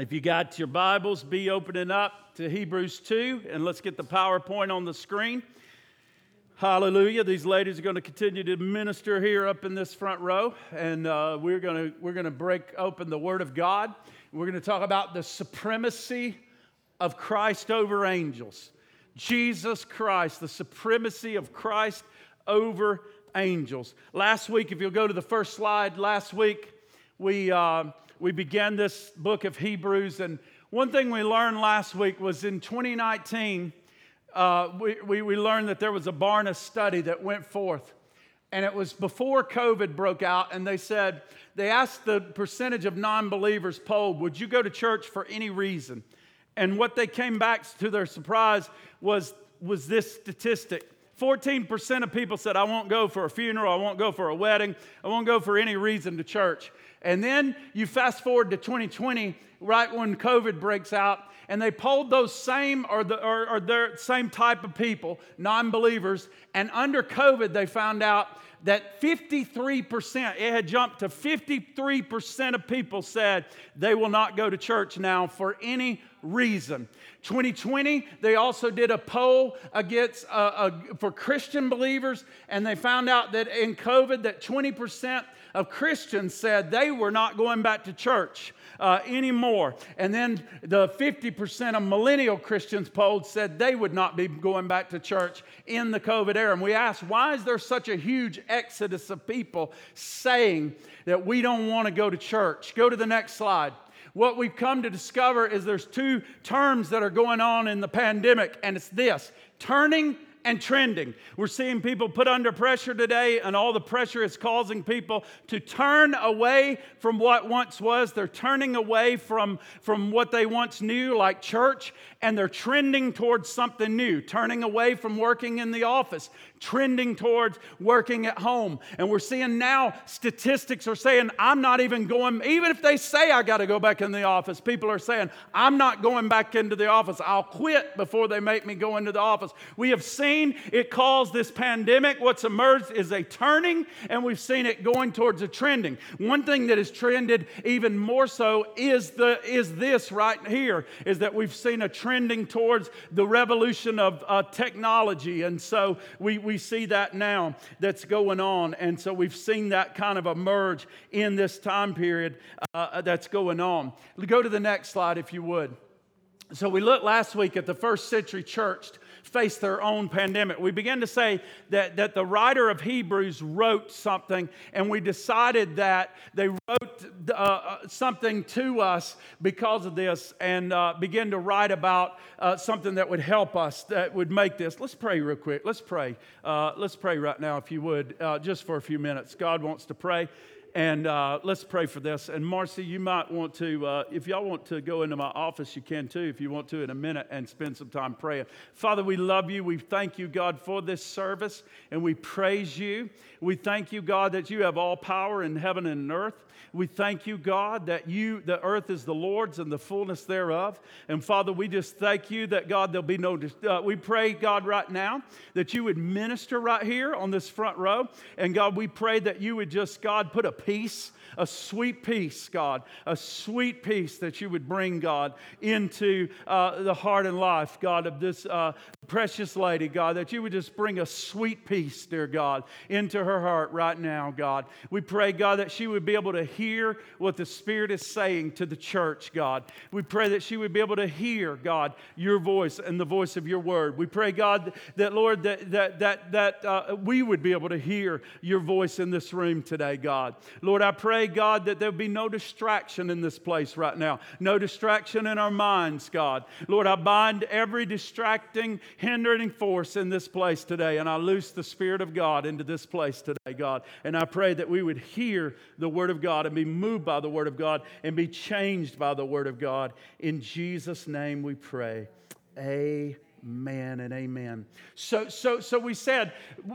If you got your Bibles, be opening up to Hebrews 2, and let's get the PowerPoint on the screen. Hallelujah. These ladies are going to continue to minister here up in this front row, and uh, we're, going to, we're going to break open the Word of God. We're going to talk about the supremacy of Christ over angels. Jesus Christ, the supremacy of Christ over angels. Last week, if you'll go to the first slide, last week we. Uh, we began this book of Hebrews. And one thing we learned last week was in 2019, uh, we, we, we learned that there was a Barna study that went forth. And it was before COVID broke out, and they said, they asked the percentage of non believers polled, would you go to church for any reason? And what they came back to their surprise was, was this statistic 14% of people said, I won't go for a funeral, I won't go for a wedding, I won't go for any reason to church. And then you fast forward to 2020, right when COVID breaks out, and they polled those same or the or, or their same type of people, non-believers, and under COVID they found out that 53%, it had jumped to 53% of people said they will not go to church now for any reason. 2020, they also did a poll against uh, uh, for Christian believers, and they found out that in COVID, that 20% of Christians said they were not going back to church uh, anymore. And then the 50% of millennial Christians polled said they would not be going back to church in the COVID era. And we asked, why is there such a huge exodus of people saying that we don't want to go to church? Go to the next slide what we've come to discover is there's two terms that are going on in the pandemic, and it's this turning and trending. We're seeing people put under pressure today, and all the pressure is causing people to turn away from what once was. They're turning away from, from what they once knew, like church, and they're trending towards something new, turning away from working in the office, trending towards working at home. And we're seeing now statistics are saying, I'm not even going, even if they say I got to go back in the office, people are saying, I'm not going back into the office. I'll quit before they make me go into the office. We have seen it cause this pandemic. What's emerged is a turning, and we've seen it going towards a trending. One thing that has trended even more so is, the, is this right here, is that we've seen a trending towards the revolution of uh, technology. And so we, we we see that now that's going on. And so we've seen that kind of emerge in this time period uh, that's going on. Go to the next slide, if you would. So we looked last week at the first century church face their own pandemic. We began to say that, that the writer of Hebrews wrote something, and we decided that they wrote uh, uh, something to us because of this and uh, began to write about uh, something that would help us, that would make this. Let's pray real quick. Let's pray. Uh, let's pray right now, if you would, uh, just for a few minutes. God wants to pray. And uh, let's pray for this. And Marcy, you might want to, uh, if y'all want to go into my office, you can too, if you want to, in a minute and spend some time praying. Father, we love you. We thank you, God, for this service, and we praise you. We thank you, God, that you have all power in heaven and earth. We thank you, God, that you, the earth is the Lord's and the fullness thereof. And Father, we just thank you that, God, there'll be no, uh, we pray, God, right now, that you would minister right here on this front row. And God, we pray that you would just, God, put a peace a sweet peace, God, a sweet peace that you would bring, God, into uh, the heart and life, God, of this uh, precious lady, God, that you would just bring a sweet peace, dear God, into her heart right now, God. We pray, God, that she would be able to hear what the Spirit is saying to the church, God. We pray that she would be able to hear, God, your voice and the voice of your word. We pray, God, that, Lord, that, that, that, that uh, we would be able to hear your voice in this room today, God. Lord, I pray, God, that there be no distraction in this place right now, no distraction in our minds, God. Lord, I bind every distracting, hindering force in this place today, and I loose the Spirit of God into this place today, God. And I pray that we would hear the Word of God and be moved by the Word of God and be changed by the Word of God. In Jesus' name we pray. Amen. Amen and amen. So, so, so we said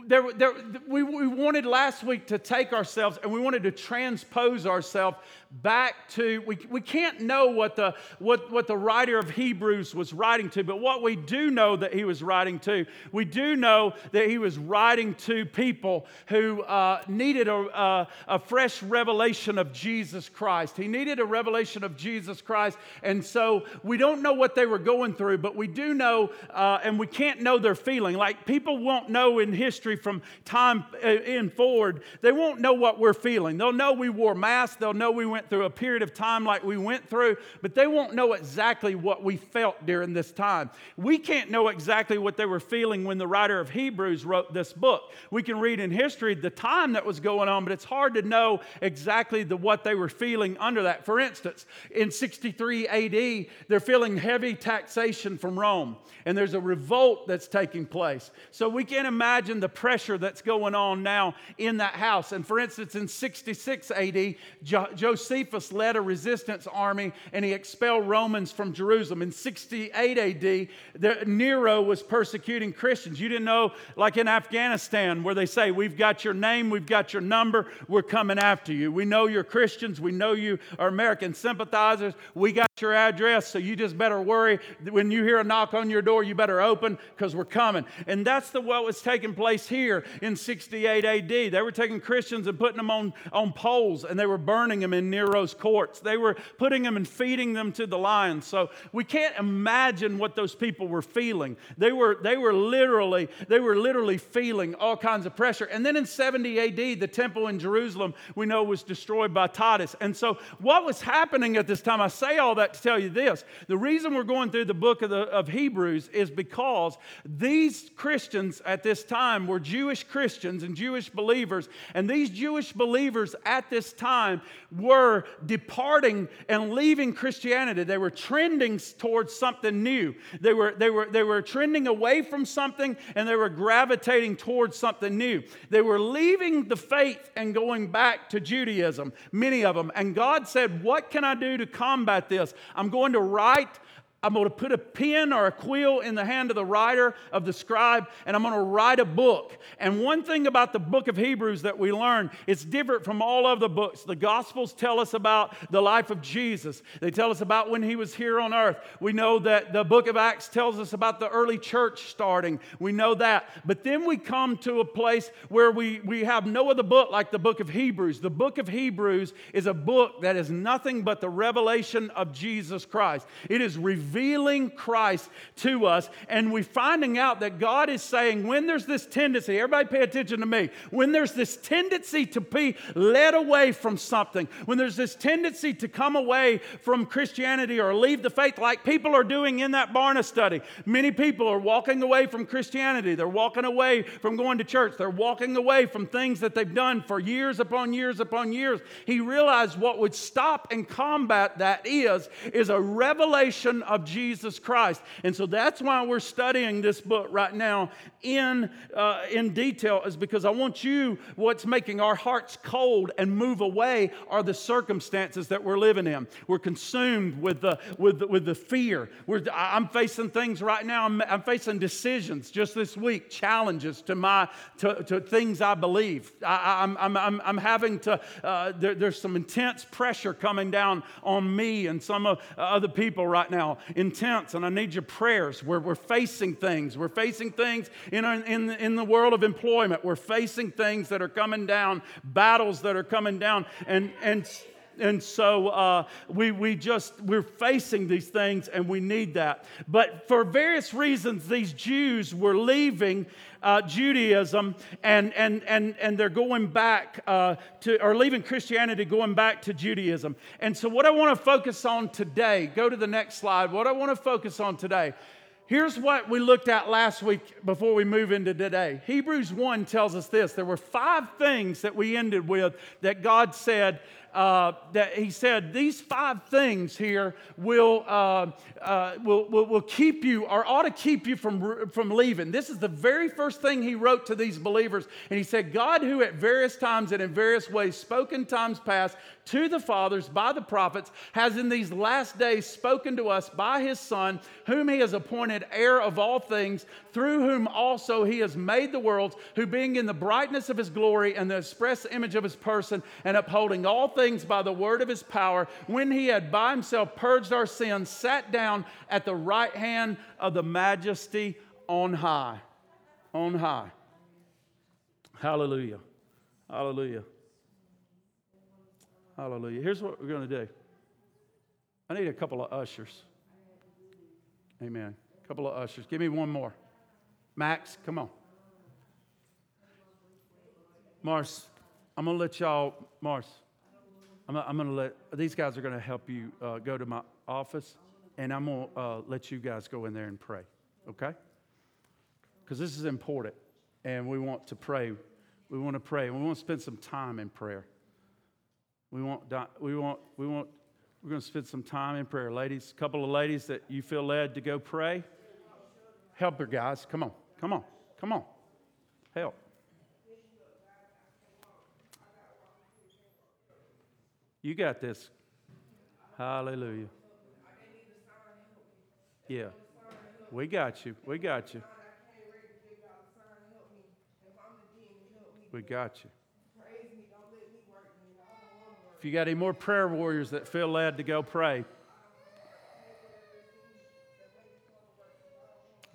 there, there, we, we wanted last week to take ourselves and we wanted to transpose ourselves back to we, we can't know what the what, what the writer of hebrews was writing to but what we do know that he was writing to we do know that he was writing to people who uh, needed a, a, a fresh revelation of jesus christ. He needed a revelation of jesus christ and so we don't know what they were going through but we do know uh, and we can't know their feeling. Like people won't know in history from time uh, in forward. They won't know what we're feeling. They'll know we wore masks. They'll know we went through a period of time like we went through, but they won't know exactly what we felt during this time. We can't know exactly what they were feeling when the writer of Hebrews wrote this book. We can read in history the time that was going on, but it's hard to know exactly the, what they were feeling under that. For instance, in 63 AD, they're feeling heavy taxation from Rome, and there's a revolt that's taking place. So we can't imagine the pressure that's going on now in that house. And for instance, in 66 AD, jo- Joseph Josephus led a resistance army and he expelled Romans from Jerusalem. In 68 AD, the, Nero was persecuting Christians. You didn't know, like in Afghanistan, where they say, We've got your name, we've got your number, we're coming after you. We know you're Christians, we know you are American sympathizers, we got your address, so you just better worry. When you hear a knock on your door, you better open because we're coming. And that's the what was taking place here in 68 AD. They were taking Christians and putting them on, on poles and they were burning them in Nero's courts. They were putting them and feeding them to the lions. So we can't imagine what those people were feeling. They were, they were literally, they were literally feeling all kinds of pressure. And then in 70 AD, the temple in Jerusalem we know was destroyed by Titus. And so what was happening at this time, I say all that to tell you this. The reason we're going through the book of, the, of Hebrews is because these Christians at this time were Jewish Christians and Jewish believers. And these Jewish believers at this time were were departing and leaving Christianity. They were trending towards something new. They were, they, were, they were trending away from something and they were gravitating towards something new. They were leaving the faith and going back to Judaism, many of them. And God said, What can I do to combat this? I'm going to write I'm going to put a pen or a quill in the hand of the writer, of the scribe, and I'm going to write a book. And one thing about the book of Hebrews that we learn, it's different from all other books. The Gospels tell us about the life of Jesus, they tell us about when he was here on earth. We know that the book of Acts tells us about the early church starting. We know that. But then we come to a place where we, we have no other book like the book of Hebrews. The book of Hebrews is a book that is nothing but the revelation of Jesus Christ. It is revealed revealing Christ to us. And we're finding out that God is saying, when there's this tendency, everybody pay attention to me, when there's this tendency to be led away from something, when there's this tendency to come away from Christianity or leave the faith, like people are doing in that Barna study, many people are walking away from Christianity. They're walking away from going to church. They're walking away from things that they've done for years upon years upon years. He realized what would stop and combat that is, is a revelation of Jesus Christ. And so that's why we're studying this book right now in, uh, in detail, is because I want you, what's making our hearts cold and move away are the circumstances that we're living in. We're consumed with the, with the, with the fear. We're, I'm facing things right now, I'm, I'm facing decisions just this week, challenges to, my, to, to things I believe. I, am I'm, I'm, I'm having to, uh, there, there's some intense pressure coming down on me and some of uh, other people right now intense, and I need your prayers. We're, we're facing things. We're facing things in, our, in, in the world of employment. We're facing things that are coming down, battles that are coming down. And, and, and so uh, we, we just, we're facing these things and we need that. But for various reasons, these Jews were leaving uh, Judaism and, and, and, and they're going back uh, to, or leaving Christianity, going back to Judaism. And so, what I want to focus on today, go to the next slide. What I want to focus on today. Here's what we looked at last week before we move into today. Hebrews 1 tells us this there were five things that we ended with that God said uh, that he said these five things here will, uh, uh, will, will, will, keep you or ought to keep you from, from leaving. This is the very first thing he wrote to these believers. And he said, God, who at various times and in various ways spoke in times past to the fathers by the prophets, has in these last days spoken to us by his Son, whom he has appointed heir of all things, through whom also he has made the worlds, who being in the brightness of his glory and the express image of his person, and upholding all things by the word of his power, when he had by himself purged our sins, sat down at the right hand of the majesty on high. On high. Hallelujah. Hallelujah. Hallelujah. Here's what we're going to do I need a couple of ushers. Amen. A couple of ushers. Give me one more. Max, come on. Mars, I'm going to let y'all, Mars, I'm, I'm going to let, these guys are going to help you uh, go to my office, and I'm going to uh, let you guys go in there and pray, okay? Because this is important, and we want to pray. We want to pray, we want to spend some time in prayer. We want, we want, we want, we're going to spend some time in prayer. Ladies, a couple of ladies that you feel led to go pray, help her, guys. Come on, come on, come on. Help. You got this. Hallelujah. Yeah. We got you. We got you. We got you. If you got any more prayer warriors that feel led to go pray,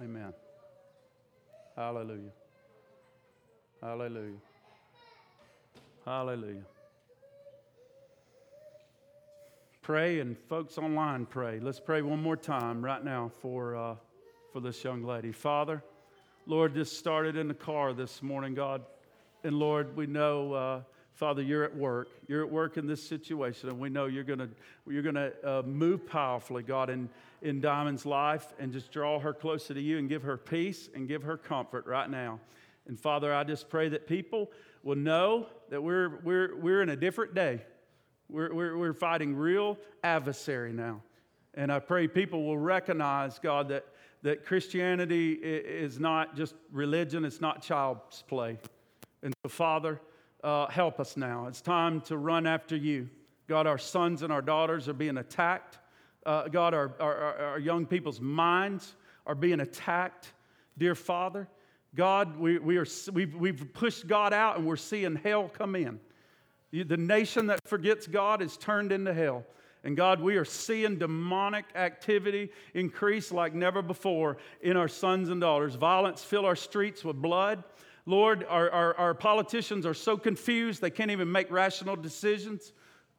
Amen. Hallelujah. Hallelujah. Hallelujah. Pray and folks online pray. Let's pray one more time right now for, uh, for this young lady. Father, Lord, this started in the car this morning, God. And Lord, we know, uh, Father, you're at work. You're at work in this situation, and we know you're going to you're gonna, uh, move powerfully, God, in, in Diamond's life and just draw her closer to you and give her peace and give her comfort right now. And Father, I just pray that people will know that we're, we're, we're in a different day. We're, we're, we're fighting real adversary now. And I pray people will recognize, God, that, that Christianity is not just religion, it's not child's play. And so, Father, uh, help us now. It's time to run after you. God, our sons and our daughters are being attacked. Uh, God, our, our, our young people's minds are being attacked. Dear Father, God, we, we are, we've, we've pushed God out and we're seeing hell come in. The nation that forgets God is turned into hell. And God, we are seeing demonic activity increase like never before in our sons and daughters. Violence fill our streets with blood. Lord, our, our, our, politicians are so confused they can't even make rational decisions.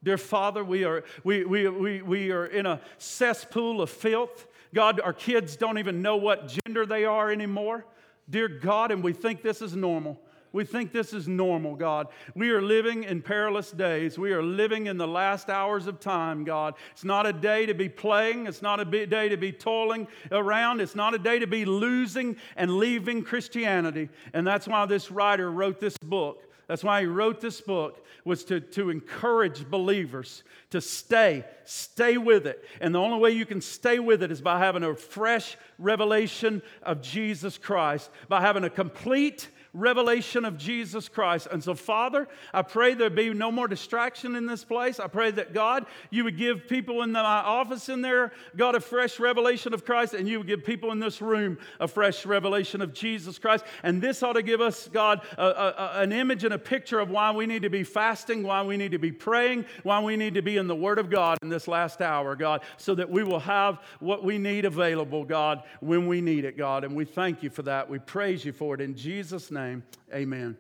Dear Father, we are, we, we, we, we are in a cesspool of filth. God, our kids don't even know what gender they are anymore. Dear God, and we think this is normal. We think this is normal, God. We are living in perilous days. We are living in the last hours of time, God. It's not a day to be playing. It's not a day to be toiling around. It's not a day to be losing and leaving Christianity. And that's why this writer wrote this book. That's why he wrote this book, was to, to encourage believers to stay, stay with it. And the only way you can stay with it is by having a fresh revelation of Jesus Christ, by having a complete revelation of Jesus Christ. And so, Father, I pray there be no more distraction in this place. I pray that, God, you would give people in my office in there, God, a fresh revelation of Christ, and you would give people in this room a fresh revelation of Jesus Christ. And this ought to give us, God, a, a, an image and a picture of why we need to be fasting, why we need to be praying, why we need to be in the Word of God in this last hour, God, so that we will have what we need available, God, when we need it, God. And we thank you for that. We praise you for it in Jesus' name name, amen.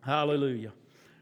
Hallelujah.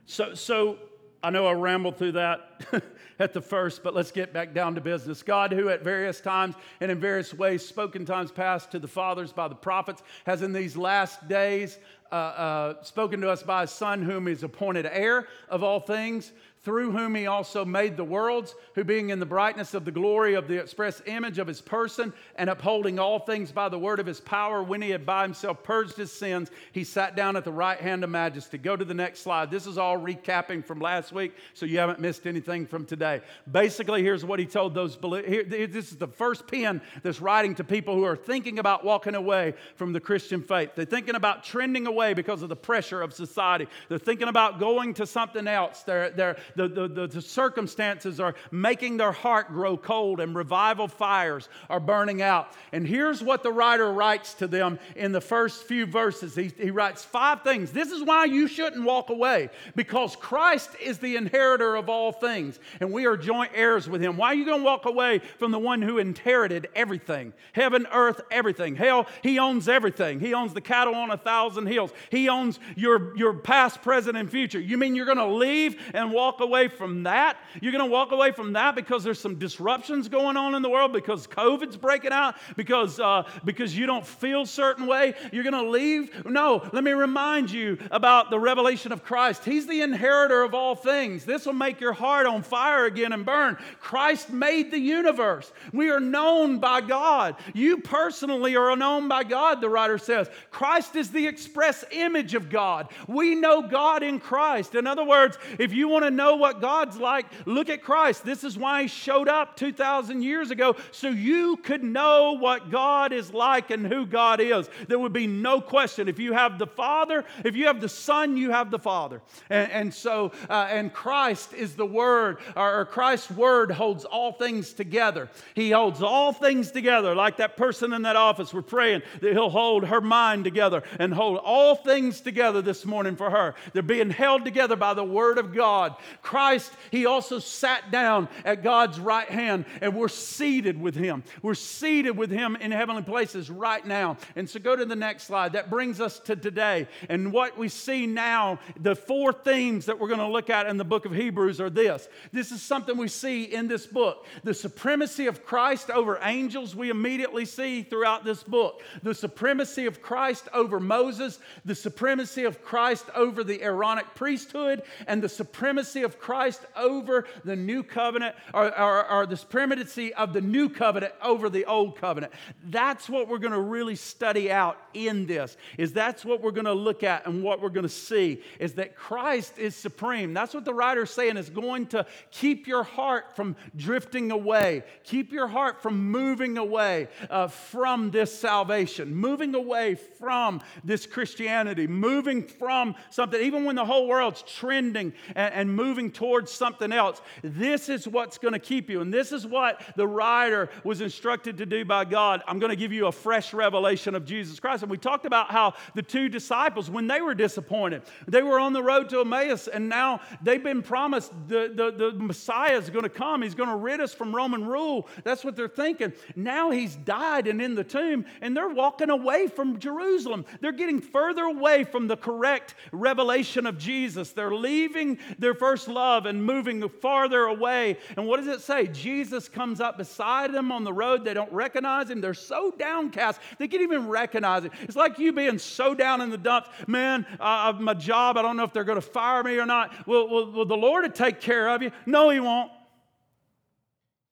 So, so I know I rambled through that at the first, but let's get back down to business. God, who at various times and in various ways spoke in times past to the fathers by the prophets, has in these last days uh, uh, spoken to us by his Son, whom he's appointed heir of all things through whom he also made the worlds, who being in the brightness of the glory of the express image of his person, and upholding all things by the word of his power, when he had by himself purged his sins, he sat down at the right hand of majesty. Go to the next slide. This is all recapping from last week, so you haven't missed anything from today. Basically, here's what he told those believers. This is the first pen that's writing to people who are thinking about walking away from the Christian faith. They're thinking about trending away because of the pressure of society. They're thinking about going to something else. They're, they're, the, the, the, the circumstances are making their heart grow cold and revival fires are burning out. And here's what the writer writes to them in the first few verses. He, he writes five things. This is why you shouldn't walk away because Christ is the inheritor of all things and we are joint heirs with him. Why are you going to walk away from the one who inherited everything? Heaven, earth, everything. Hell, he owns everything. He owns the cattle on a thousand hills. He owns your, your past, present, and future. You mean you're going to leave and walk away from that? You're going to walk away from that because there's some disruptions going on in the world, because COVID's breaking out, because, uh, because you don't feel certain way? You're going to leave? No, let me remind you about the revelation of Christ. He's the inheritor of all things. This will make your heart on fire again and burn. Christ made the universe. We are known by God. You personally are known by God, the writer says. Christ is the express image of God. We know God in Christ. In other words, if you want to know what God's like, look at Christ. This is why He showed up 2,000 years ago, so you could know what God is like and who God is. There would be no question. If you have the Father, if you have the Son, you have the Father. And, and so, uh, and Christ is the Word, or, or Christ's Word holds all things together. He holds all things together, like that person in that office. We're praying that He'll hold her mind together and hold all things together this morning for her. They're being held together by the Word of God. Christ, He also sat down at God's right hand, and we're seated with Him. We're seated with Him in heavenly places right now. And so go to the next slide. That brings us to today. And what we see now, the four themes that we're going to look at in the book of Hebrews are this. This is something we see in this book. The supremacy of Christ over angels, we immediately see throughout this book. The supremacy of Christ over Moses, the supremacy of Christ over the Aaronic priesthood, and the supremacy of Christ over the new covenant, or, or, or the supremacy of the new covenant over the old covenant. That's what we're going to really study out in this, is that's what we're going to look at and what we're going to see, is that Christ is supreme. That's what the writer's saying is going to keep your heart from drifting away, keep your heart from moving away uh, from this salvation, moving away from this Christianity, moving from something, even when the whole world's trending and, and moving towards something else. This is what's going to keep you. And this is what the writer was instructed to do by God. I'm going to give you a fresh revelation of Jesus Christ. And we talked about how the two disciples, when they were disappointed, they were on the road to Emmaus, and now they've been promised the, the, the Messiah is going to come. He's going to rid us from Roman rule. That's what they're thinking. Now he's died and in the tomb, and they're walking away from Jerusalem. They're getting further away from the correct revelation of Jesus. They're leaving their first love and moving farther away. And what does it say? Jesus comes up beside them on the road. They don't recognize him. They're so downcast, they can't even recognize him. It's like you being so down in the dumps. Man, uh, my job, I don't know if they're going to fire me or not. Will, will, will the Lord take care of you? No, he won't.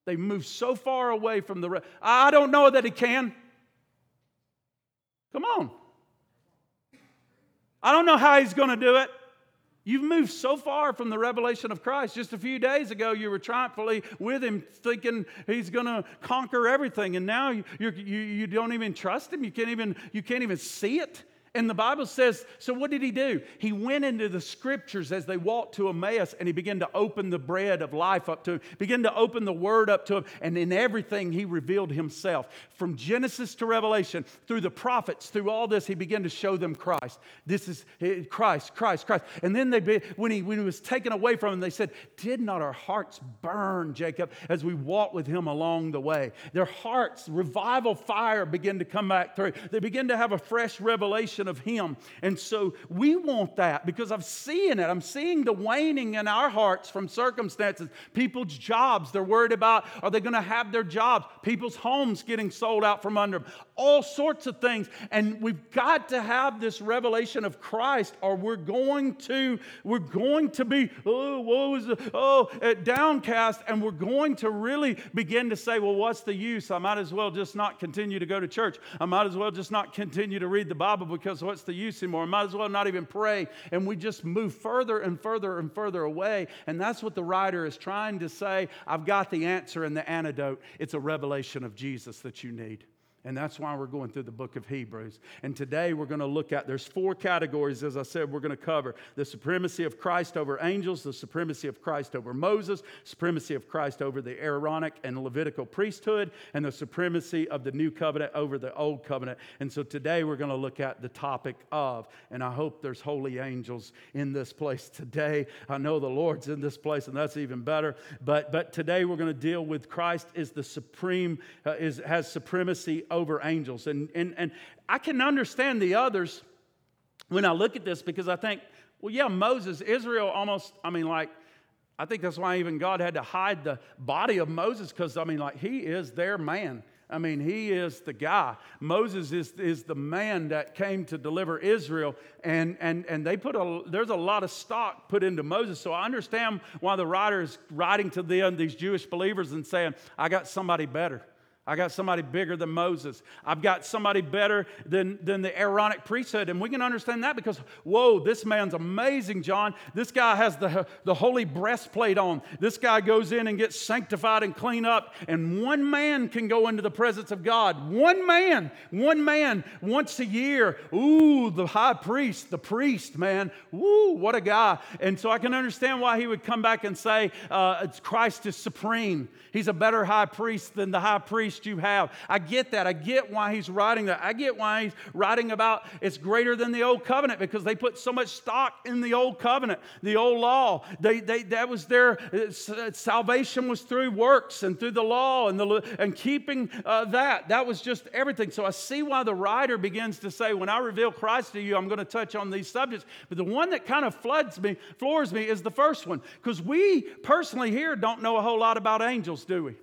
They move so far away from the. I don't know that he can. Come on. I don't know how he's going to do it. You've moved so far from the revelation of Christ. Just a few days ago, you were triumphantly with him, thinking he's going to conquer everything, and now you, you, you don't even trust him. You can't even, you can't even see it. And the Bible says, so what did he do? He went into the scriptures as they walked to Emmaus and he began to open the bread of life up to him, began to open the word up to him, and in everything he revealed himself. From Genesis to Revelation, through the prophets, through all this, he began to show them Christ. This is eh, Christ, Christ, Christ. And then they, when he, when he was taken away from them, they said, Did not our hearts burn, Jacob, as we walked with him along the way? Their hearts, revival fire began to come back through. They began to have a fresh revelation of Him. And so we want that because I'm seeing it. I'm seeing the waning in our hearts from circumstances. People's jobs, they're worried about are they going to have their jobs? People's homes getting sold out from under them. All sorts of things. And we've got to have this revelation of Christ, or we're going to, we're going to be, oh, woe is the, oh, uh, downcast, and we're going to really begin to say, well, what's the use? I might as well just not continue to go to church. I might as well just not continue to read the Bible because what's the use anymore? I might as well not even pray. And we just move further and further and further away. And that's what the writer is trying to say. I've got the answer and the antidote. It's a revelation of Jesus that you need. And that's why we're going through the book of Hebrews. And today we're going to look at there's four categories as I said we're going to cover. The supremacy of Christ over angels, the supremacy of Christ over Moses, supremacy of Christ over the Aaronic and Levitical priesthood, and the supremacy of the new covenant over the old covenant. And so today we're going to look at the topic of and I hope there's holy angels in this place today. I know the Lord's in this place and that's even better. But but today we're going to deal with Christ is the supreme uh, is has supremacy over angels. And, and, and I can understand the others when I look at this because I think, well, yeah, Moses, Israel almost, I mean, like, I think that's why even God had to hide the body of Moses because, I mean, like, he is their man. I mean, he is the guy. Moses is, is the man that came to deliver Israel, and, and, and they put a, there's a lot of stock put into Moses. So I understand why the writer is writing to them, these Jewish believers, and saying, I got somebody better. I got somebody bigger than Moses. I've got somebody better than, than the Aaronic priesthood. And we can understand that because, whoa, this man's amazing, John. This guy has the, the holy breastplate on. This guy goes in and gets sanctified and clean up. And one man can go into the presence of God. One man, one man, once a year. Ooh, the high priest, the priest, man. Ooh, what a guy. And so I can understand why he would come back and say, uh, Christ is supreme. He's a better high priest than the high priest priest you have. I get that. I get why he's writing that. I get why he's writing about it's greater than the old covenant because they put so much stock in the old covenant, the old law. They, they, that was their uh, salvation was through works and through the law and, the, and keeping uh, that. That was just everything. So I see why the writer begins to say, when I reveal Christ to you, I'm going to touch on these subjects. But the one that kind of floods me, floors me, is the first one because we personally here don't know a whole lot about angels, do we?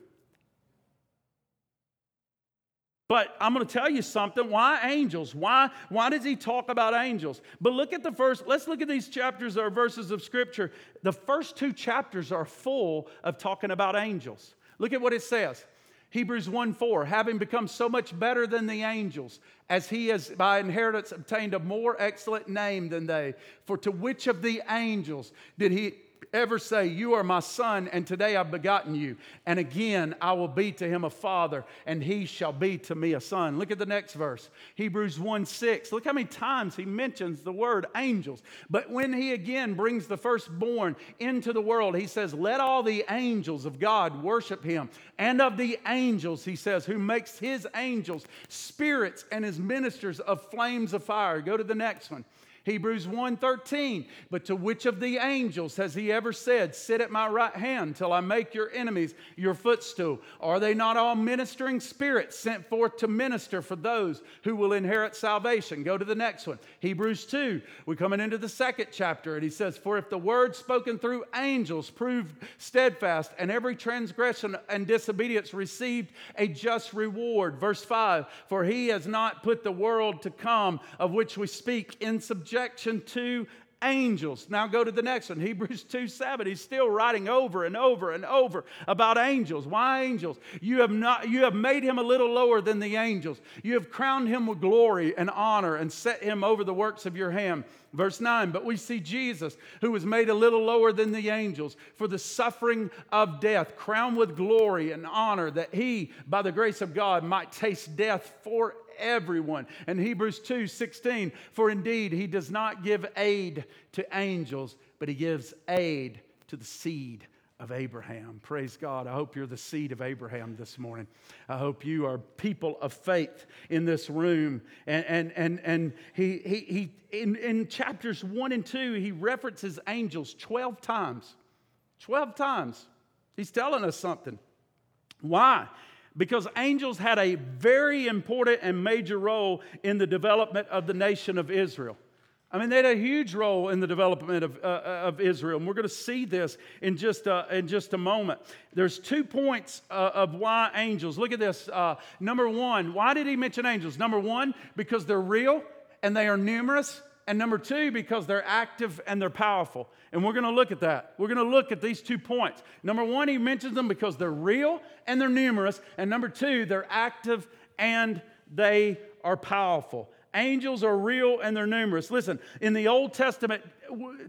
But I'm going to tell you something. Why angels? Why, why does he talk about angels? But look at the first, let's look at these chapters or verses of scripture. The first two chapters are full of talking about angels. Look at what it says. Hebrews 1 4, having become so much better than the angels, as he has by inheritance obtained a more excellent name than they. For to which of the angels did he ever say, You are my son, and today I've begotten you. And again, I will be to him a father, and he shall be to me a son. Look at the next verse Hebrews 1 6. Look how many times he mentions the word angels. But when he again brings the firstborn into the world, he says, Let all the angels of God worship him. And of the angels, he says, who makes his angels spirits and his ministers of flames of fire. Go to the next one. Hebrews 1:13, but to which of the angels has he ever said, "Sit at my right hand till I make your enemies your footstool"? Are they not all ministering spirits sent forth to minister for those who will inherit salvation? Go to the next one. Hebrews 2. We're coming into the second chapter and he says, "For if the word spoken through angels proved steadfast and every transgression and disobedience received a just reward." Verse 5, "For he has not put the world to come of which we speak in subjection subjection to angels. Now go to the next one, Hebrews 2 7. He's still writing over and over and over about angels. Why angels? You have not you have made him a little lower than the angels. You have crowned him with glory and honor and set him over the works of your hand. Verse 9, but we see Jesus, who was made a little lower than the angels for the suffering of death, crowned with glory and honor, that he, by the grace of God, might taste death for everyone. And Hebrews 2 16, for indeed he does not give aid to angels, but he gives aid to the seed of Abraham. Praise God. I hope you're the seed of Abraham this morning. I hope you are people of faith in this room. And, and, and, and he, he, he in, in chapters one and two, he references angels 12 times. 12 times. He's telling us something. Why? Because angels had a very important and major role in the development of the nation of Israel. I mean, they had a huge role in the development of, uh, uh of Israel, and we're going to see this in just, uh, in just a moment. There's two points uh, of why angels. Look at this. Uh, number one, why did he mention angels? Number one, because they're real and they are numerous. And number two, because they're active and they're powerful. And we're going to look at that. We're going to look at these two points. Number one, he mentions them because they're real and they're numerous. And number two, they're active and they are powerful. Angels are real and they're numerous. Listen, in the Old Testament,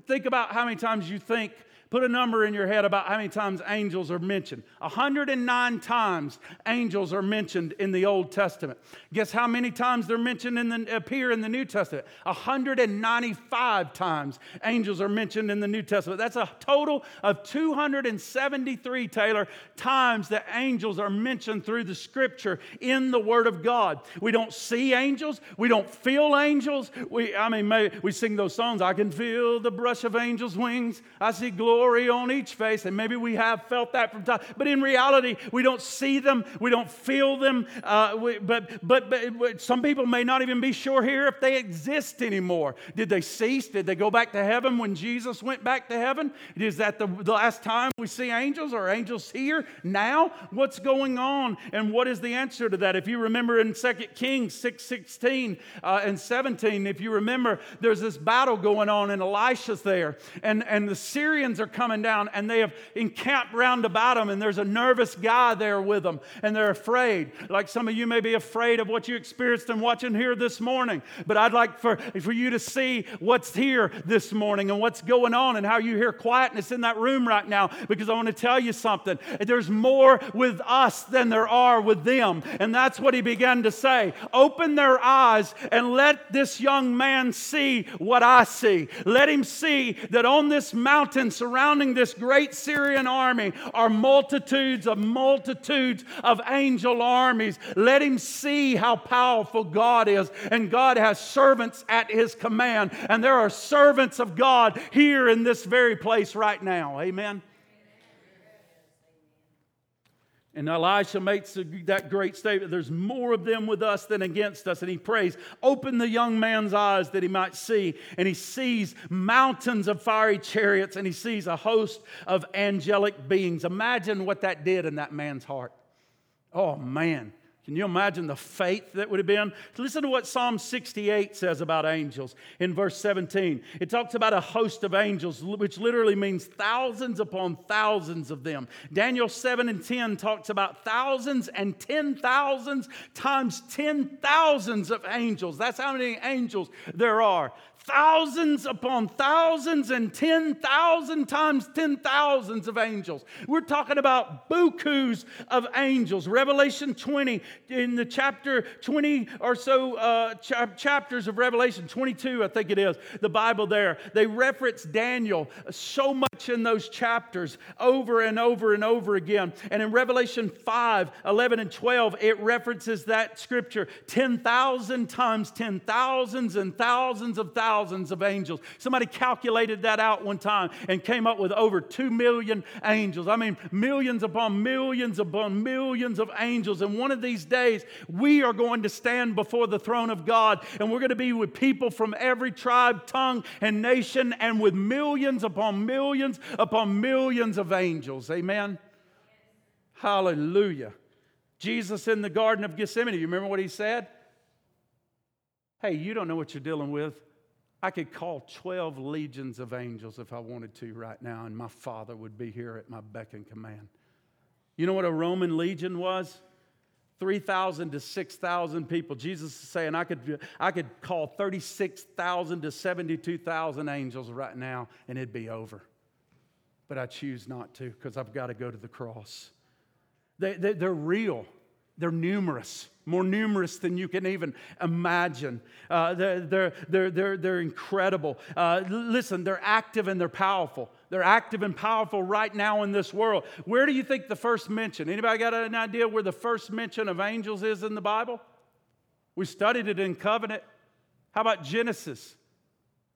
think about how many times you think Put a number in your head about how many times angels are mentioned. 109 times angels are mentioned in the Old Testament. Guess how many times they're mentioned in the, appear in the New Testament? 195 times angels are mentioned in the New Testament. That's a total of 273, Taylor, times that angels are mentioned through the scripture in the Word of God. We don't see angels, we don't feel angels. We, I mean, we sing those songs, I can feel the brush of angels' wings, I see glory glory on each face. And maybe we have felt that from time, but in reality, we don't see them, we don't feel them. Uh, we, but, but, but some people may not even be sure here if they exist anymore. Did they cease? Did they go back to heaven when Jesus went back to heaven? Is that the, the last time we see angels? Are angels here now? What's going on? And what is the answer to that? If you remember in 2 Kings 6 16 uh, and 17, if you remember, there's this battle going on, and Elisha's there, and, and the Syrians are coming down and they have encamped round about them and there's a nervous guy there with them and they're afraid. Like some of you may be afraid of what you experienced and watching here this morning. But I'd like for, for you to see what's here this morning and what's going on and how you hear quietness in that room right now because I want to tell you something. There's more with us than there are with them. And that's what he began to say. Open their eyes and let this young man see what I see. Let him see that on this mountain surrounding surrounding this great Syrian army are multitudes of multitudes of angel armies. Let him see how powerful God is. And God has servants at his command. And there are servants of God here in this very place right now. Amen. And Elisha makes that great statement there's more of them with us than against us. And he prays, Open the young man's eyes that he might see. And he sees mountains of fiery chariots and he sees a host of angelic beings. Imagine what that did in that man's heart. Oh, man. Can you imagine the faith that would have been? Listen to what Psalm 68 says about angels in verse 17. It talks about a host of angels, which literally means thousands upon thousands of them. Daniel 7 and 10 talks about thousands and ten thousands times ten thousands of angels. That's how many angels there are thousands upon thousands and 10,000 times 10,000s of angels. We're talking about bukus of angels. Revelation 20, in the chapter 20 or so uh, ch- chapters of Revelation, 22, I think it is, the Bible there, they reference Daniel so much in those chapters over and over and over again. And in Revelation 5, 11 and 12, it references that scripture 10,000 times 10,000s and thousands of thousands thousands of angels. Somebody calculated that out one time and came up with over 2 million angels. I mean, millions upon millions upon millions of angels. And one of these days, we are going to stand before the throne of God and we're going to be with people from every tribe, tongue, and nation, and with millions upon millions upon millions of angels. Amen. Hallelujah. Jesus in the Garden of Gethsemane, you remember what he said? Hey, you don't know what you're dealing with. I could call 12 legions of angels if I wanted to right now, and my Father would be here at my beck and command. You know what a Roman legion was? 3,000 to 6,000 people. Jesus is saying I could, I could call 36,000 to 72,000 angels right now and it'd be over. But I choose not to because I've got to go to the cross. They, they, they're real. They're numerous, more numerous than you can even imagine. Uh, they're, they're, they're, they're, they're incredible. Uh, listen, they're active and they're powerful. They're active and powerful right now in this world. Where do you think the first mention? Anybody got an idea where the first mention of angels is in the Bible? We studied it in covenant. How about Genesis?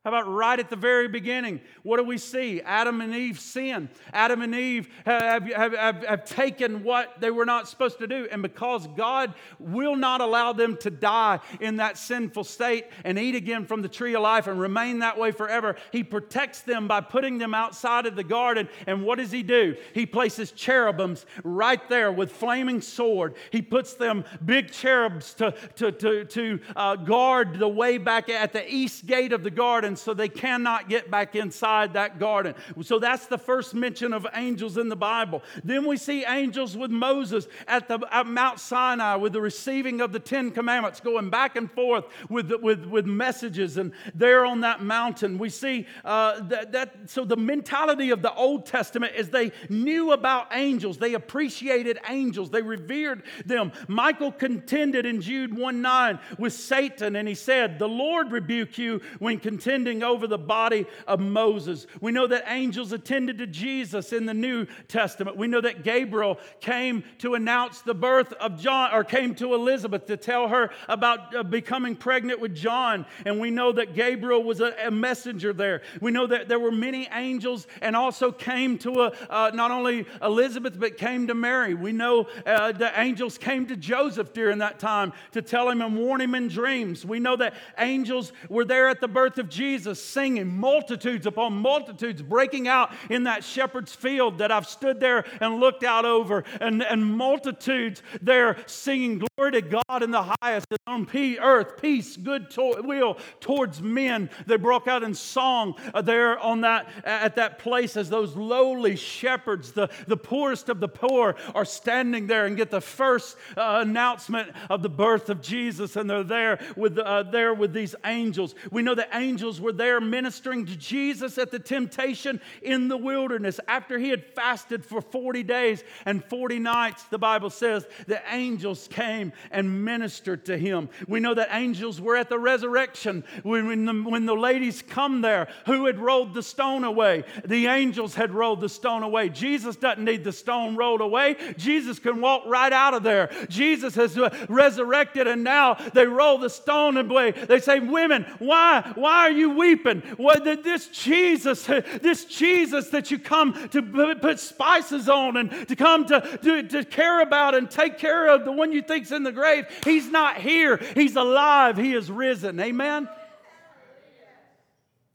How about right at the very beginning? What do we see? Adam and Eve sin. Adam and Eve have, have, have, have, taken what they were not supposed to do. And because God will not allow them to die in that sinful state and eat again from the tree of life and remain that way forever, He protects them by putting them outside of the garden. And what does He do? He places cherubims right there with flaming sword. He puts them big cherubs to, to, to, to uh, guard the way back at the east gate of the garden garden, so they cannot get back inside that garden. So that's the first mention of angels in the Bible. Then we see angels with Moses at, the, at Mount Sinai with the receiving of the Ten Commandments, going back and forth with, with, with messages. And there on that mountain, we see uh, that, that. So the mentality of the Old Testament is they knew about angels, they appreciated angels, they revered them. Michael contended in Jude 1 9 with Satan, and he said, The Lord rebuke you when contending over the body of Moses. We know that angels attended to Jesus in the New Testament. We know that Gabriel came to announce the birth of John, or came to Elizabeth to tell her about uh, becoming pregnant with John. And we know that Gabriel was a, a, messenger there. We know that there were many angels and also came to a, uh, not only Elizabeth, but came to Mary. We know uh, the angels came to Joseph during that time to tell him and warn him in dreams. We know that angels were there at the birth of Jesus Jesus singing, multitudes upon multitudes breaking out in that shepherd's field that I've stood there and looked out over, and, and multitudes there singing glory to God in the highest, and on earth, peace, good to- will towards men. They broke out in song uh, there on that, at that place as those lowly shepherds, the, the poorest of the poor, are standing there and get the first uh, announcement of the birth of Jesus, and they're there with, uh, there with these angels. We know that angels were there ministering to Jesus at the temptation in the wilderness after he had fasted for 40 days and 40 nights. The Bible says the angels came and ministered to him. We know that angels were at the resurrection when the, when the ladies come there. Who had rolled the stone away? The angels had rolled the stone away. Jesus doesn't need the stone rolled away. Jesus can walk right out of there. Jesus has uh, resurrected, and now they roll the stone away. They say, Women, why, why are you weeping? What, this Jesus, this Jesus that you come to put spices on and to come to, to, to care about and take care of, the one you think's in the grave, he's not here. He's alive. He is risen. Amen?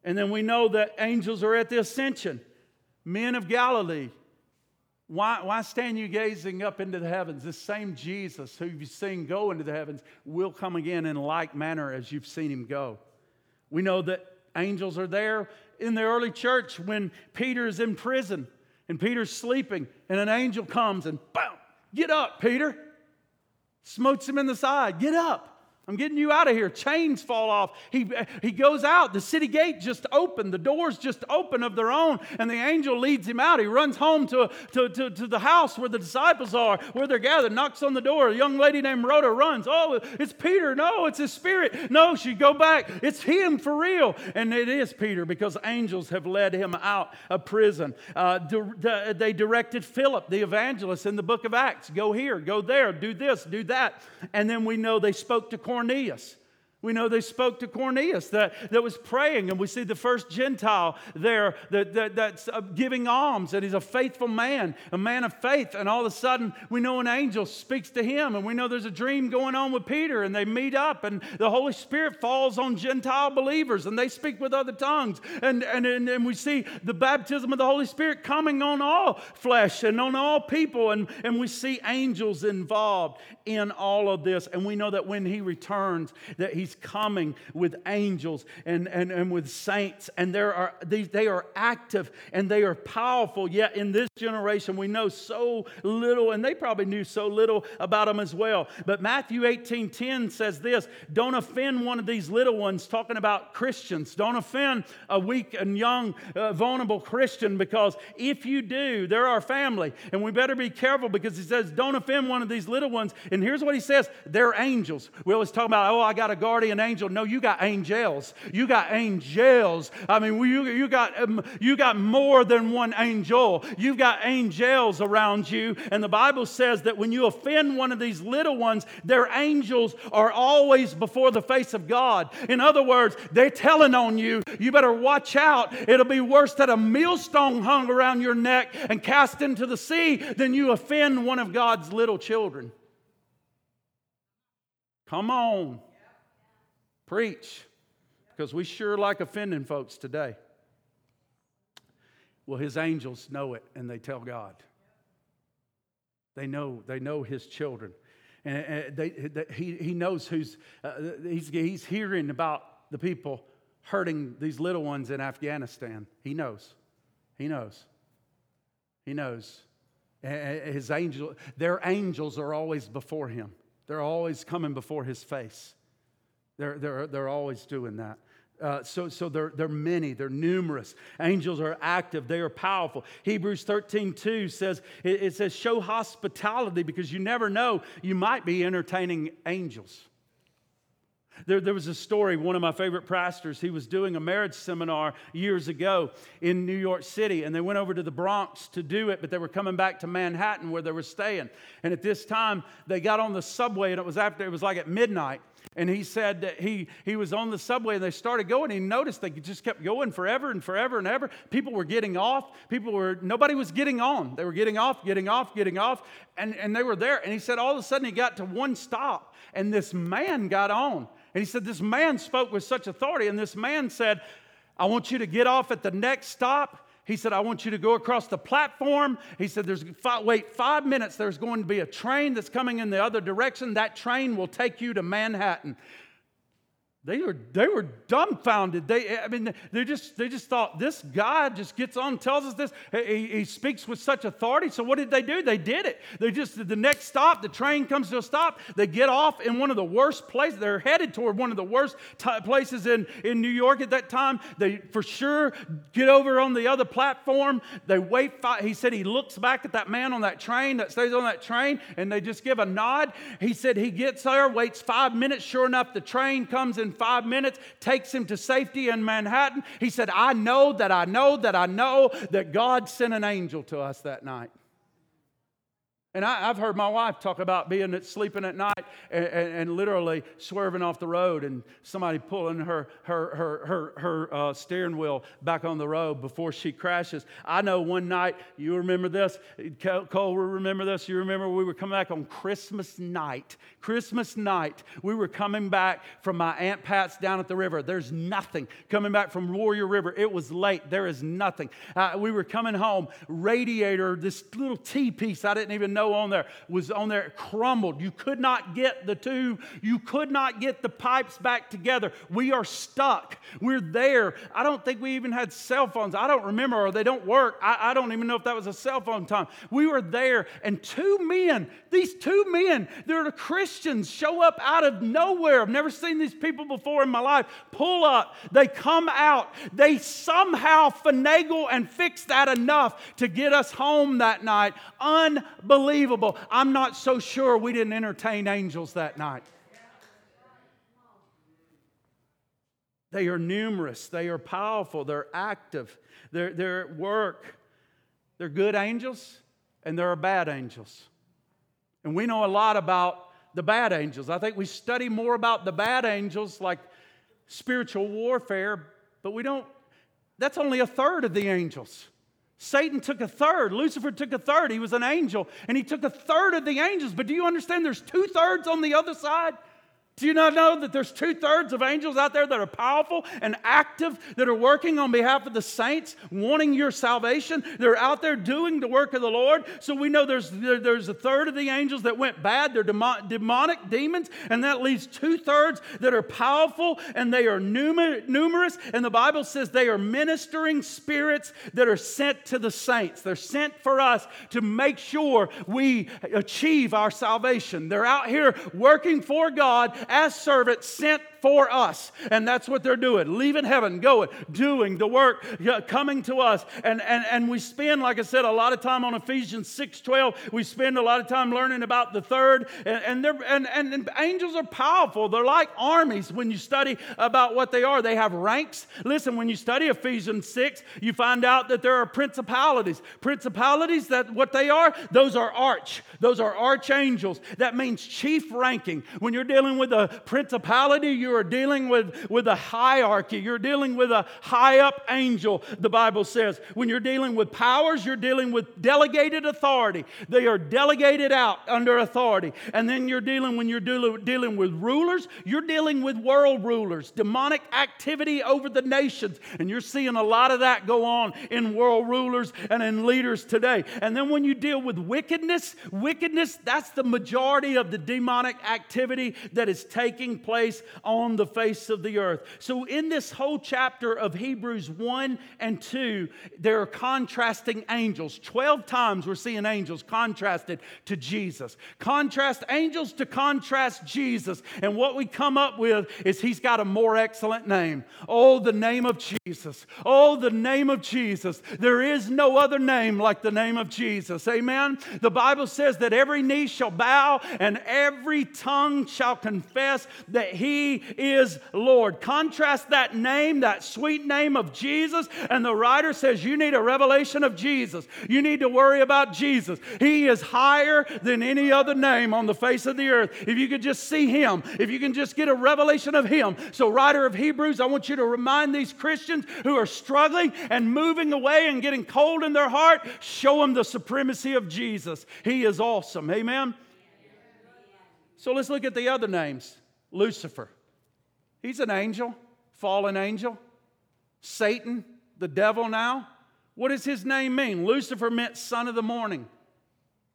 And then we know that angels are at the ascension. Men of Galilee, why, why stand you gazing up into the heavens? This same Jesus who you've seen go into the heavens will come again in like manner as you've seen him go. We know that angels are there in the early church when Peter is in prison and Peter's sleeping, and an angel comes and, boom, get up, Peter. Smotes him in the side, get up. I'm getting you out of here. Chains fall off. He, he goes out. The city gate just opened. The doors just open of their own. And the angel leads him out. He runs home to, to, to, to the house where the disciples are, where they're gathered, knocks on the door. A young lady named Rhoda runs. Oh, it's Peter. No, it's his spirit. No, she go back. It's him for real. And it is Peter because angels have led him out of prison. Uh, they directed Philip, the evangelist, in the book of Acts go here, go there, do this, do that. And then we know they spoke to Cornelius Cornelius. We know they spoke to Cornelius that, that was praying, and we see the first Gentile there that, that, that's uh, giving alms, and he's a faithful man, a man of faith. And all of a sudden, we know an angel speaks to him, and we know there's a dream going on with Peter, and they meet up, and the Holy Spirit falls on Gentile believers, and they speak with other tongues. And, and, and, and we see the baptism of the Holy Spirit coming on all flesh and on all people, and, and we see angels involved in all of this. And we know that when he returns, that He's coming with angels and, and, and with saints, and there are, these, they are active and they are powerful. Yet in this generation, we know so little, and they probably knew so little about them as well. But Matthew 18 10 says this Don't offend one of these little ones, talking about Christians. Don't offend a weak and young, uh, vulnerable Christian, because if you do, they're our family. And we better be careful because he says, Don't offend one of these little ones. And here's what he says they're angels. We always talk about, oh, I got a guardian angel. No, you got angels. You got angels. I mean, you, you, got, um, you got more than one angel. You've got angels around you. And the Bible says that when you offend one of these little ones, their angels are always before the face of God. In other words, they're telling on you, you better watch out. It'll be worse that a millstone hung around your neck and cast into the sea than you offend one of God's little children. Come on. Preach. Because we sure like offending folks today. Well, his angels know it and they tell God. They know, they know his children. And they, they, he, he knows who's, uh, he's, he's hearing about the people hurting these little ones in Afghanistan. He knows. He knows. He knows. His angel, their angels are always before him. They're always coming before his face. They're, they're, they're always doing that. Uh, so so they're, they're many, they're numerous. Angels are active, they are powerful. Hebrews 13 2 says, it, it says, show hospitality because you never know, you might be entertaining angels. There, there, was a story, one of my favorite pastors, he was doing a marriage seminar years ago in New York City, and they went over to the Bronx to do it, but they were coming back to Manhattan where they were staying. And at this time, they got on the subway, and it was after, it was like at midnight. And he said that he, he was on the subway and they started going. He noticed they just kept going forever and forever and ever. People were getting off. People were, nobody was getting on. They were getting off, getting off, getting off. And, and they were there. And he said all of a sudden he got to one stop and this man got on. And he said, This man spoke with such authority. And this man said, I want you to get off at the next stop he said, I want you to go across the platform. He said, There's five, wait five minutes. There's going to be a train that's coming in the other direction. That train will take you to Manhattan. They were, they were dumbfounded. They, I mean, they just, they just thought, this guy just gets on, tells us this. He, he speaks with such authority. So what did they do? They did it. They just, the next stop, the train comes to a stop. They get off in one of the worst places. They're headed toward one of the worst t- places in, in New York at that time. They for sure get over on the other platform. They wait. Five, he said he looks back at that man on that train that stays on that train and they just give a nod. He said he gets there, waits five minutes. Sure enough, the train comes in five minutes, takes him to safety in Manhattan. He said, I know that I know that I know that God sent an angel to us that night. And I, have heard my wife talk about being at, sleeping at night and, and, and, literally swerving off the road and somebody pulling her, her, her, her, her uh, steering wheel back on the road before she crashes. I know one night, you remember this, Cole will remember this. You remember we were coming back on Christmas night. Christmas night, we were coming back from my Aunt Pat's down at the river. There's nothing. Coming back from Warrior River, it was late. There is nothing. Uh, we were coming home, radiator, this little T piece I didn't even know on there was on there, crumbled. You could not get the two, you could not get the pipes back together. We are stuck. We're there. I don't think we even had cell phones. I don't remember, or they don't work. I, I don't even know if that was a cell phone time. We were there, and two men, these two men, they're the Christians, show up out of nowhere. I've never seen these people before in my life. Pull up. They come out. They somehow finagle and fix that enough to get us home that night. Unbelievable unbelievable. I'm not so sure we didn't entertain angels that night. They are numerous, they are powerful, they're active, they're, they're at work. They're good angels and there are bad angels. And we know a lot about the bad angels. I think we study more about the bad angels, like spiritual warfare, but we don't, that's only a third of the angels. Satan took a third. Lucifer took a third. He was an angel, and he took a third of the angels. But do you understand there's two thirds on the other side? Do you not know that there's two thirds of angels out there that are powerful and active, that are working on behalf of the saints, wanting your salvation? They're out there doing the work of the Lord. So we know there's, there, there's a third of the angels that went bad. They're demonic demons, and that leaves two thirds that are powerful and they are numer- numerous. And the Bible says they are ministering spirits that are sent to the saints. They're sent for us to make sure we achieve our salvation. They're out here working for God as servants sent for us. And that's what they're doing leaving heaven, going, doing the work, coming to us. And, and, and we spend, like I said, a lot of time on Ephesians 6 12. We spend a lot of time learning about the third. And, and, and, and, and angels are powerful. They're like armies when you study about what they are. They have ranks. Listen, when you study Ephesians 6, you find out that there are principalities. Principalities, that what they are, those are arch. Those are archangels. That means chief ranking. When you're dealing with a principality, you are dealing with, with a hierarchy. You're dealing with a high up angel, the Bible says. When you're dealing with powers, you're dealing with delegated authority. They are delegated out under authority. And then you're dealing, when you're dealing, dealing with rulers, you're dealing with world rulers, demonic activity over the nations. And you're seeing a lot of that go on in world rulers and in leaders today. And then when you deal with wickedness, wickedness, that's the majority of the demonic activity that is taking place on the face of the earth. So, in this whole chapter of Hebrews 1 and 2, there are contrasting angels. 12 times we're seeing angels contrasted to Jesus. Contrast angels to contrast Jesus. And what we come up with is he's got a more excellent name. Oh, the name of Jesus. Oh, the name of Jesus. There is no other name like the name of Jesus. Amen. The Bible says that every knee shall bow and every tongue shall confess that he is Lord. Contrast that name, that sweet name of Jesus, and the writer says you need a revelation of Jesus. You need to worry about Jesus. He is higher than any other name on the face of the earth. If you could just see him, if you can just get a revelation of him. So, writer of Hebrews, I want you to remind these Christians who are struggling and moving away and getting cold in their heart, show them the supremacy of Jesus. He is awesome. Amen. So let's look at the other names. Lucifer. He's an angel, fallen angel. Satan, the devil now. What does his name mean? Lucifer meant son of the morning.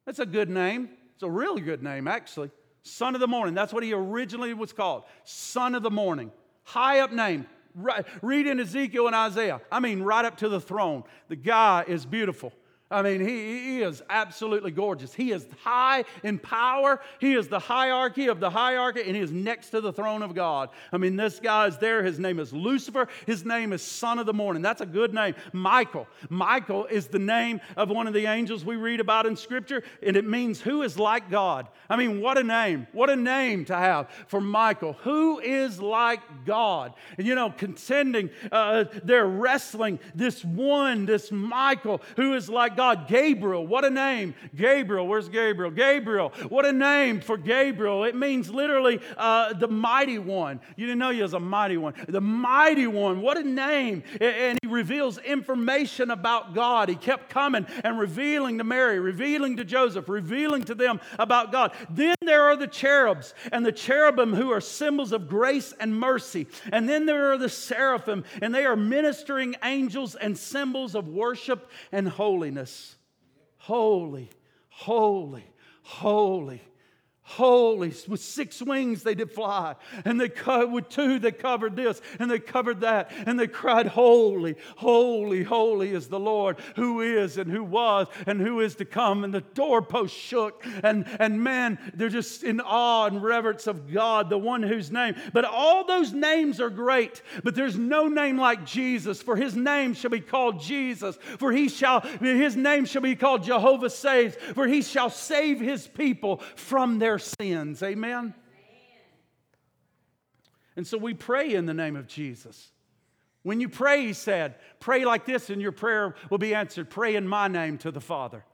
That's a good name. It's a really good name, actually. Son of the morning. That's what he originally was called. Son of the morning. High up name. Right, read in Ezekiel and Isaiah. I mean, right up to the throne. The guy is beautiful. I mean, he, he is absolutely gorgeous. He is high in power. He is the hierarchy of the hierarchy, and he is next to the throne of God. I mean, this guy is there. His name is Lucifer. His name is Son of the Morning. That's a good name. Michael. Michael is the name of one of the angels we read about in Scripture, and it means who is like God. I mean, what a name. What a name to have for Michael. Who is like God? And you know, contending, uh, they're wrestling this one, this Michael, who is like God. God. Gabriel, what a name. Gabriel, where's Gabriel? Gabriel, what a name for Gabriel. It means literally uh, the mighty one. You didn't know he was a mighty one. The mighty one, what a name. And he reveals information about God. He kept coming and revealing to Mary, revealing to Joseph, revealing to them about God. Then there are the cherubs and the cherubim who are symbols of grace and mercy. And then there are the seraphim, and they are ministering angels and symbols of worship and holiness. Holy, holy, holy holy. With six wings they did fly. And they co- with two they covered this and they covered that. And they cried, Holy, holy, holy is the Lord who is and who was and who is to come. And the doorpost shook. And, and man, they're just in awe and reverence of God, the one whose name. But all those names are great. But there's no name like Jesus, for his name shall be called Jesus. For he shall his name shall be called Jehovah saves. For he shall save his people from their sins. Amen? And so we pray in the name of Jesus. When you pray, he said, pray like this and your prayer will be answered. Pray in my name to the Father.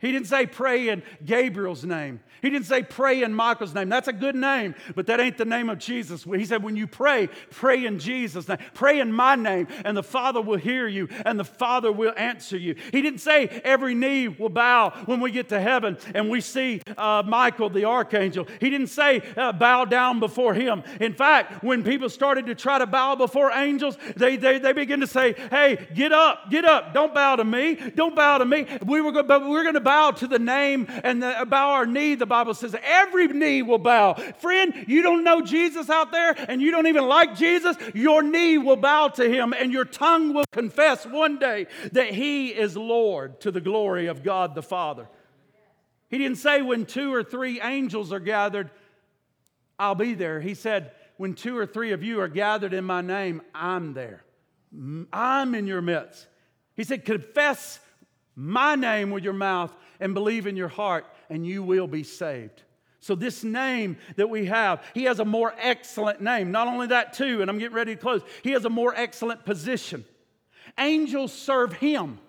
He didn't say pray in Gabriel's name. He didn't say pray in Michael's name. That's a good name, but that ain't the name of Jesus. He said, when you pray, pray in Jesus' name. Pray in my name, and the Father will hear you, and the Father will answer you. He didn't say every knee will bow when we get to heaven and we see uh, Michael, the archangel. He didn't say uh, bow down before him. In fact, when people started to try to bow before angels, they, they, they begin to say, hey, get up, get up. Don't bow to me. Don't bow to me. We were, but we're going to bow to the name and the, bow our knee, the Bible says every knee will bow. Friend, you don't know Jesus out there and you don't even like Jesus, your knee will bow to him and your tongue will confess one day that he is Lord to the glory of God the Father. He didn't say when two or three angels are gathered, I'll be there. He said, when two or three of you are gathered in my name, I'm there. I'm in your midst. He said, Confess my name with your mouth and believe in your heart, and you will be saved. So, this name that we have, he has a more excellent name. Not only that, too, and I'm getting ready to close, he has a more excellent position. Angels serve him.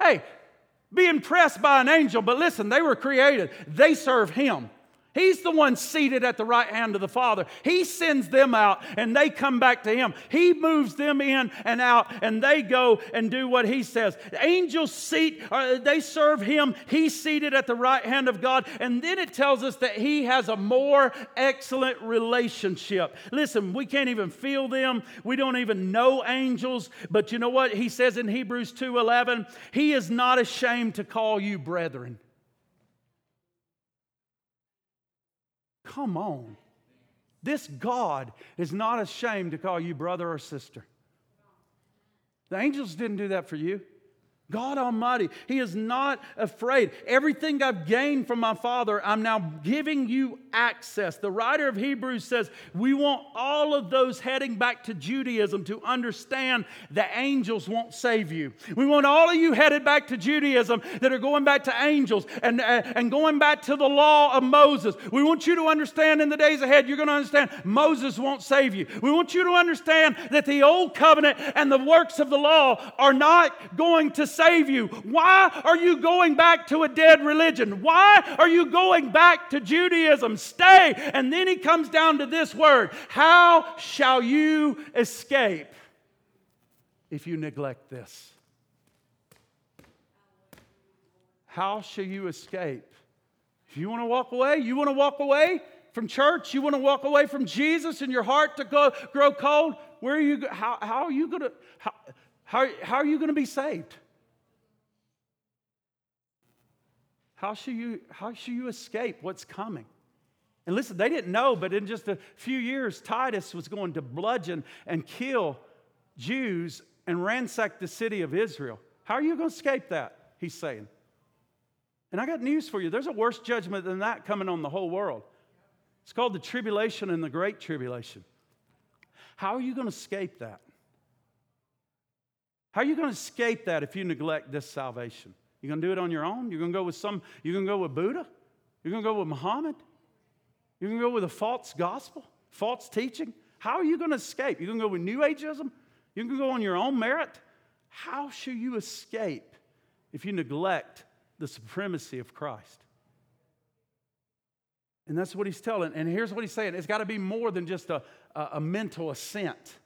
Hey, be impressed by an angel, but listen, they were created, they serve him. He's the one seated at the right hand of the Father. He sends them out and they come back to Him. He moves them in and out and they go and do what He says. angels seat, uh, they serve Him. He's seated at the right hand of God. And then it tells us that He has a more excellent relationship. Listen, we can't even feel them. We don't even know angels. But you know what? He says in Hebrews 2:11, He is not ashamed to call you brethren. Come on. This God is not ashamed to call you brother or sister. The angels didn't do that for you. God Almighty, He is not afraid. Everything I've gained from my Father, I'm now giving you access. The writer of Hebrews says we want all of those heading back to Judaism to understand the angels won't save you. We want all of you headed back to Judaism that are going back to angels and, uh, and going back to the law of Moses. We want you to understand in the days ahead, you're going to understand Moses won't save you. We want you to understand that the old covenant and the works of the law are not going to save you. Why are you going back to a dead religion? Why are you going back to Judaism? Stay. And then he comes down to this word How shall you escape if you neglect this? How shall you escape? If you want to walk away, you want to walk away from church, you want to walk away from Jesus and your heart to go, grow cold, where are you, how, how are you going to, how, how, how are you going to be saved? How shall you, how shall you escape what's coming? And listen, they didn't know, but in just a few years, Titus was going to bludgeon and kill Jews and ransack the city of Israel. How are you going to escape that? He's saying. And I got news for you there's a worse judgment than that coming on the whole world. It's called the tribulation and the great tribulation. How are you going to escape that? How are you going to escape that if you neglect this salvation? You're going to do it on your own? You're to go with some, you're to go with Buddha? You're to go with Muhammad? You're to go with a false gospel, false teaching? How are you to escape? You're to go with New Ageism? You're to go on your own merit? How shall you escape if you neglect the supremacy of Christ? And that's what he's telling. And here's what he's saying it's got to be more than just a, a, a mental assent.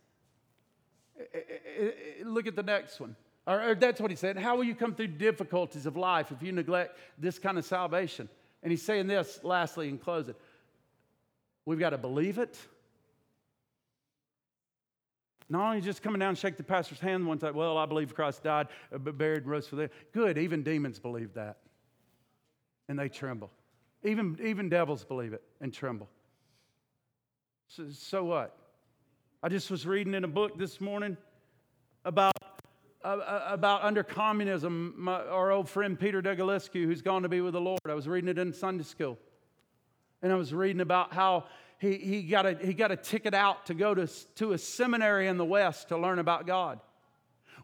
Look at the next one. Or, or that's what he said. How will you come through difficulties of life if you neglect this kind of salvation? And he's saying this lastly in closing. We've got to believe it. Not only just coming down and shake the pastor's hand one time, well, I believe Christ died, uh, buried, rose for them. Good, even demons believe that. And they tremble. Even, even devils believe it and tremble. So, so what? I just was reading in a book this morning about about under communism, my, our old friend Peter Dugulescu, who's gone to be with the Lord. I was reading it in Sunday school. And I was reading about how he, he, got a, he got a ticket out to go to, to a seminary in the West to learn about God.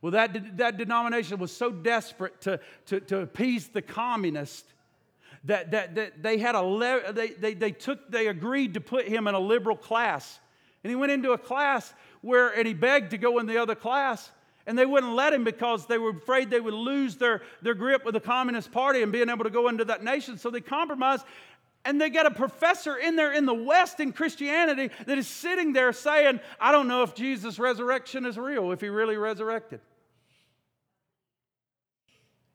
Well, that, that denomination was so desperate to, to, to appease the communists that, that, that they had a they, they, they took they agreed to put him in a liberal class and he went into a class where and he begged to go in the other class and they wouldn't let him because they were afraid they would lose their, their grip with the Communist Party and being able to go into that nation. So they compromised. And they got a professor in there in the West in Christianity that is sitting there saying, I don't know if Jesus' resurrection is real, if he really resurrected.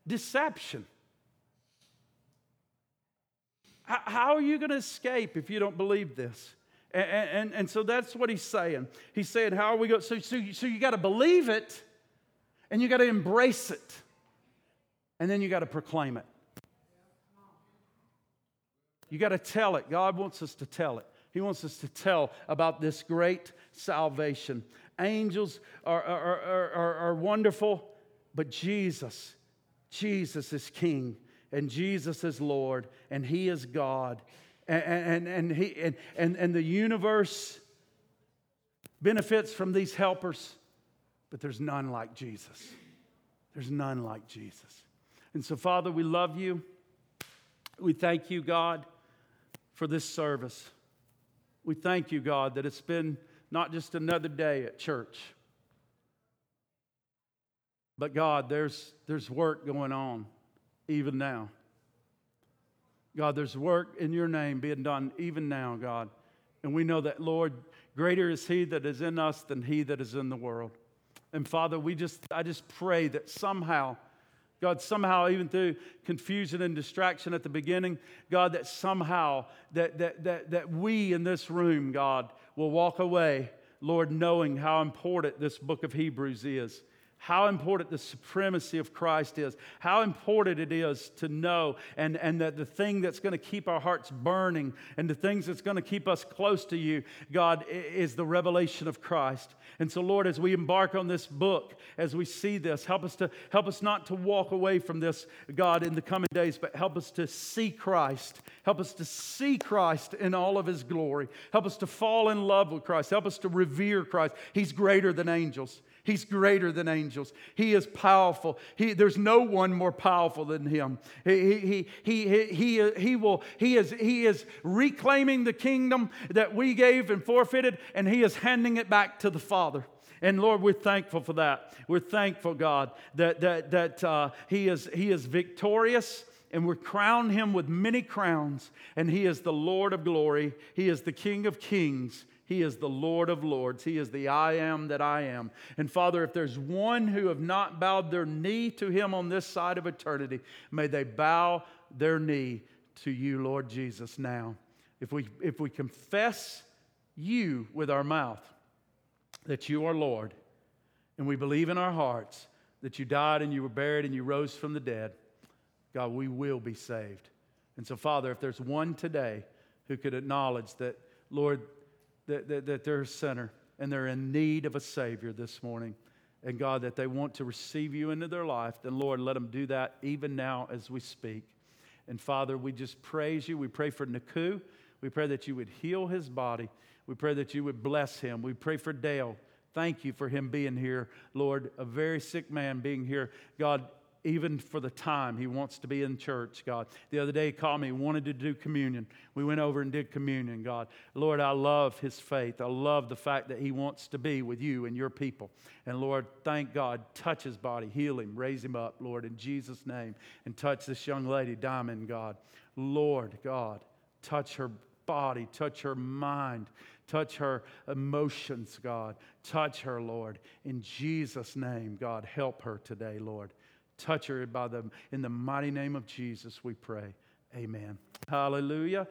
Deception. How are you going to escape if you don't believe this? And, and, and, so that's what he's saying. He's saying, How are we going? So, so, so you got to believe it and you got to embrace it. And then you got to proclaim it. You got to tell it. God wants us to tell it. He wants us to tell about this great salvation. Angels are, are, are, are, are wonderful, but Jesus, Jesus is King, and Jesus is Lord, and He is God. and, and, and, he, and, and, and the universe benefits from these helpers, but there's none like Jesus. There's none like Jesus. And so, Father, we love you. We thank you, God, for this service. We thank you, God, that it's been not just another day at church, but God, there's, there's work going on even now. God, there's work in your name being done even now, God. And we know that, Lord, greater is He that is in us than He that is in the world. And Father, we just, I just pray that somehow, God, somehow, even through confusion and distraction at the beginning, God, that somehow that, that, that, that we in this room, God, will walk away, Lord, knowing how important this book of Hebrews is how important the supremacy of Christ is, how important it is to know, and, and that the thing that's going to keep our hearts burning and the things that's going to keep us close to you, God, is the revelation of Christ. And so, Lord, as we embark on this book, as we see this, help us to help us not to walk away from this, God, in the coming days, but help us to see Christ. Help us to see Christ in all of his glory. Help us to fall in love with Christ. Help us to revere Christ. He's greater than angels. He's greater than angels. He is powerful. He, there's no one more powerful than him. He, he, he, he, he, he, will, he, is, he is reclaiming the kingdom that we gave and forfeited, and he is handing it back to the Father. And Lord, we're thankful for that. We're thankful, God, that, that, that uh, he, is, he is victorious and we crown him with many crowns. And he is the Lord of glory. He is the King of kings. He is the Lord of lords. He is the I am that I am. And Father, if there's one who have not bowed their knee to him on this side of eternity, may they bow their knee to you, Lord Jesus, now. If we, if we confess you with our mouth that you are Lord, and we believe in our hearts that you died and you were buried and you rose from the dead, God, we will be saved. And so, Father, if there's one today who could acknowledge that, Lord, that, that, that they're a sinner and they're in need of a Savior this morning. And God, that they want to receive you into their life, then Lord, let them do that even now as we speak. And Father, we just praise you. We pray for Naku. We pray that you would heal his body. We pray that you would bless him. We pray for Dale. Thank you for him being here, Lord, a very sick man being here. God, even for the time he wants to be in church, God. The other day he called me, he wanted to do communion. We went over and did communion, God. Lord, I love his faith. I love the fact that he wants to be with you and your people. And Lord, thank God, touch his body, heal him, raise him up, Lord, in Jesus' name. And touch this young lady, Diamond, God. Lord, God, touch her body, touch her mind, touch her emotions, God. Touch her, Lord. In Jesus' name, God, help her today, Lord. Touch her by the, in the mighty name of Jesus, we pray. Amen. Hallelujah.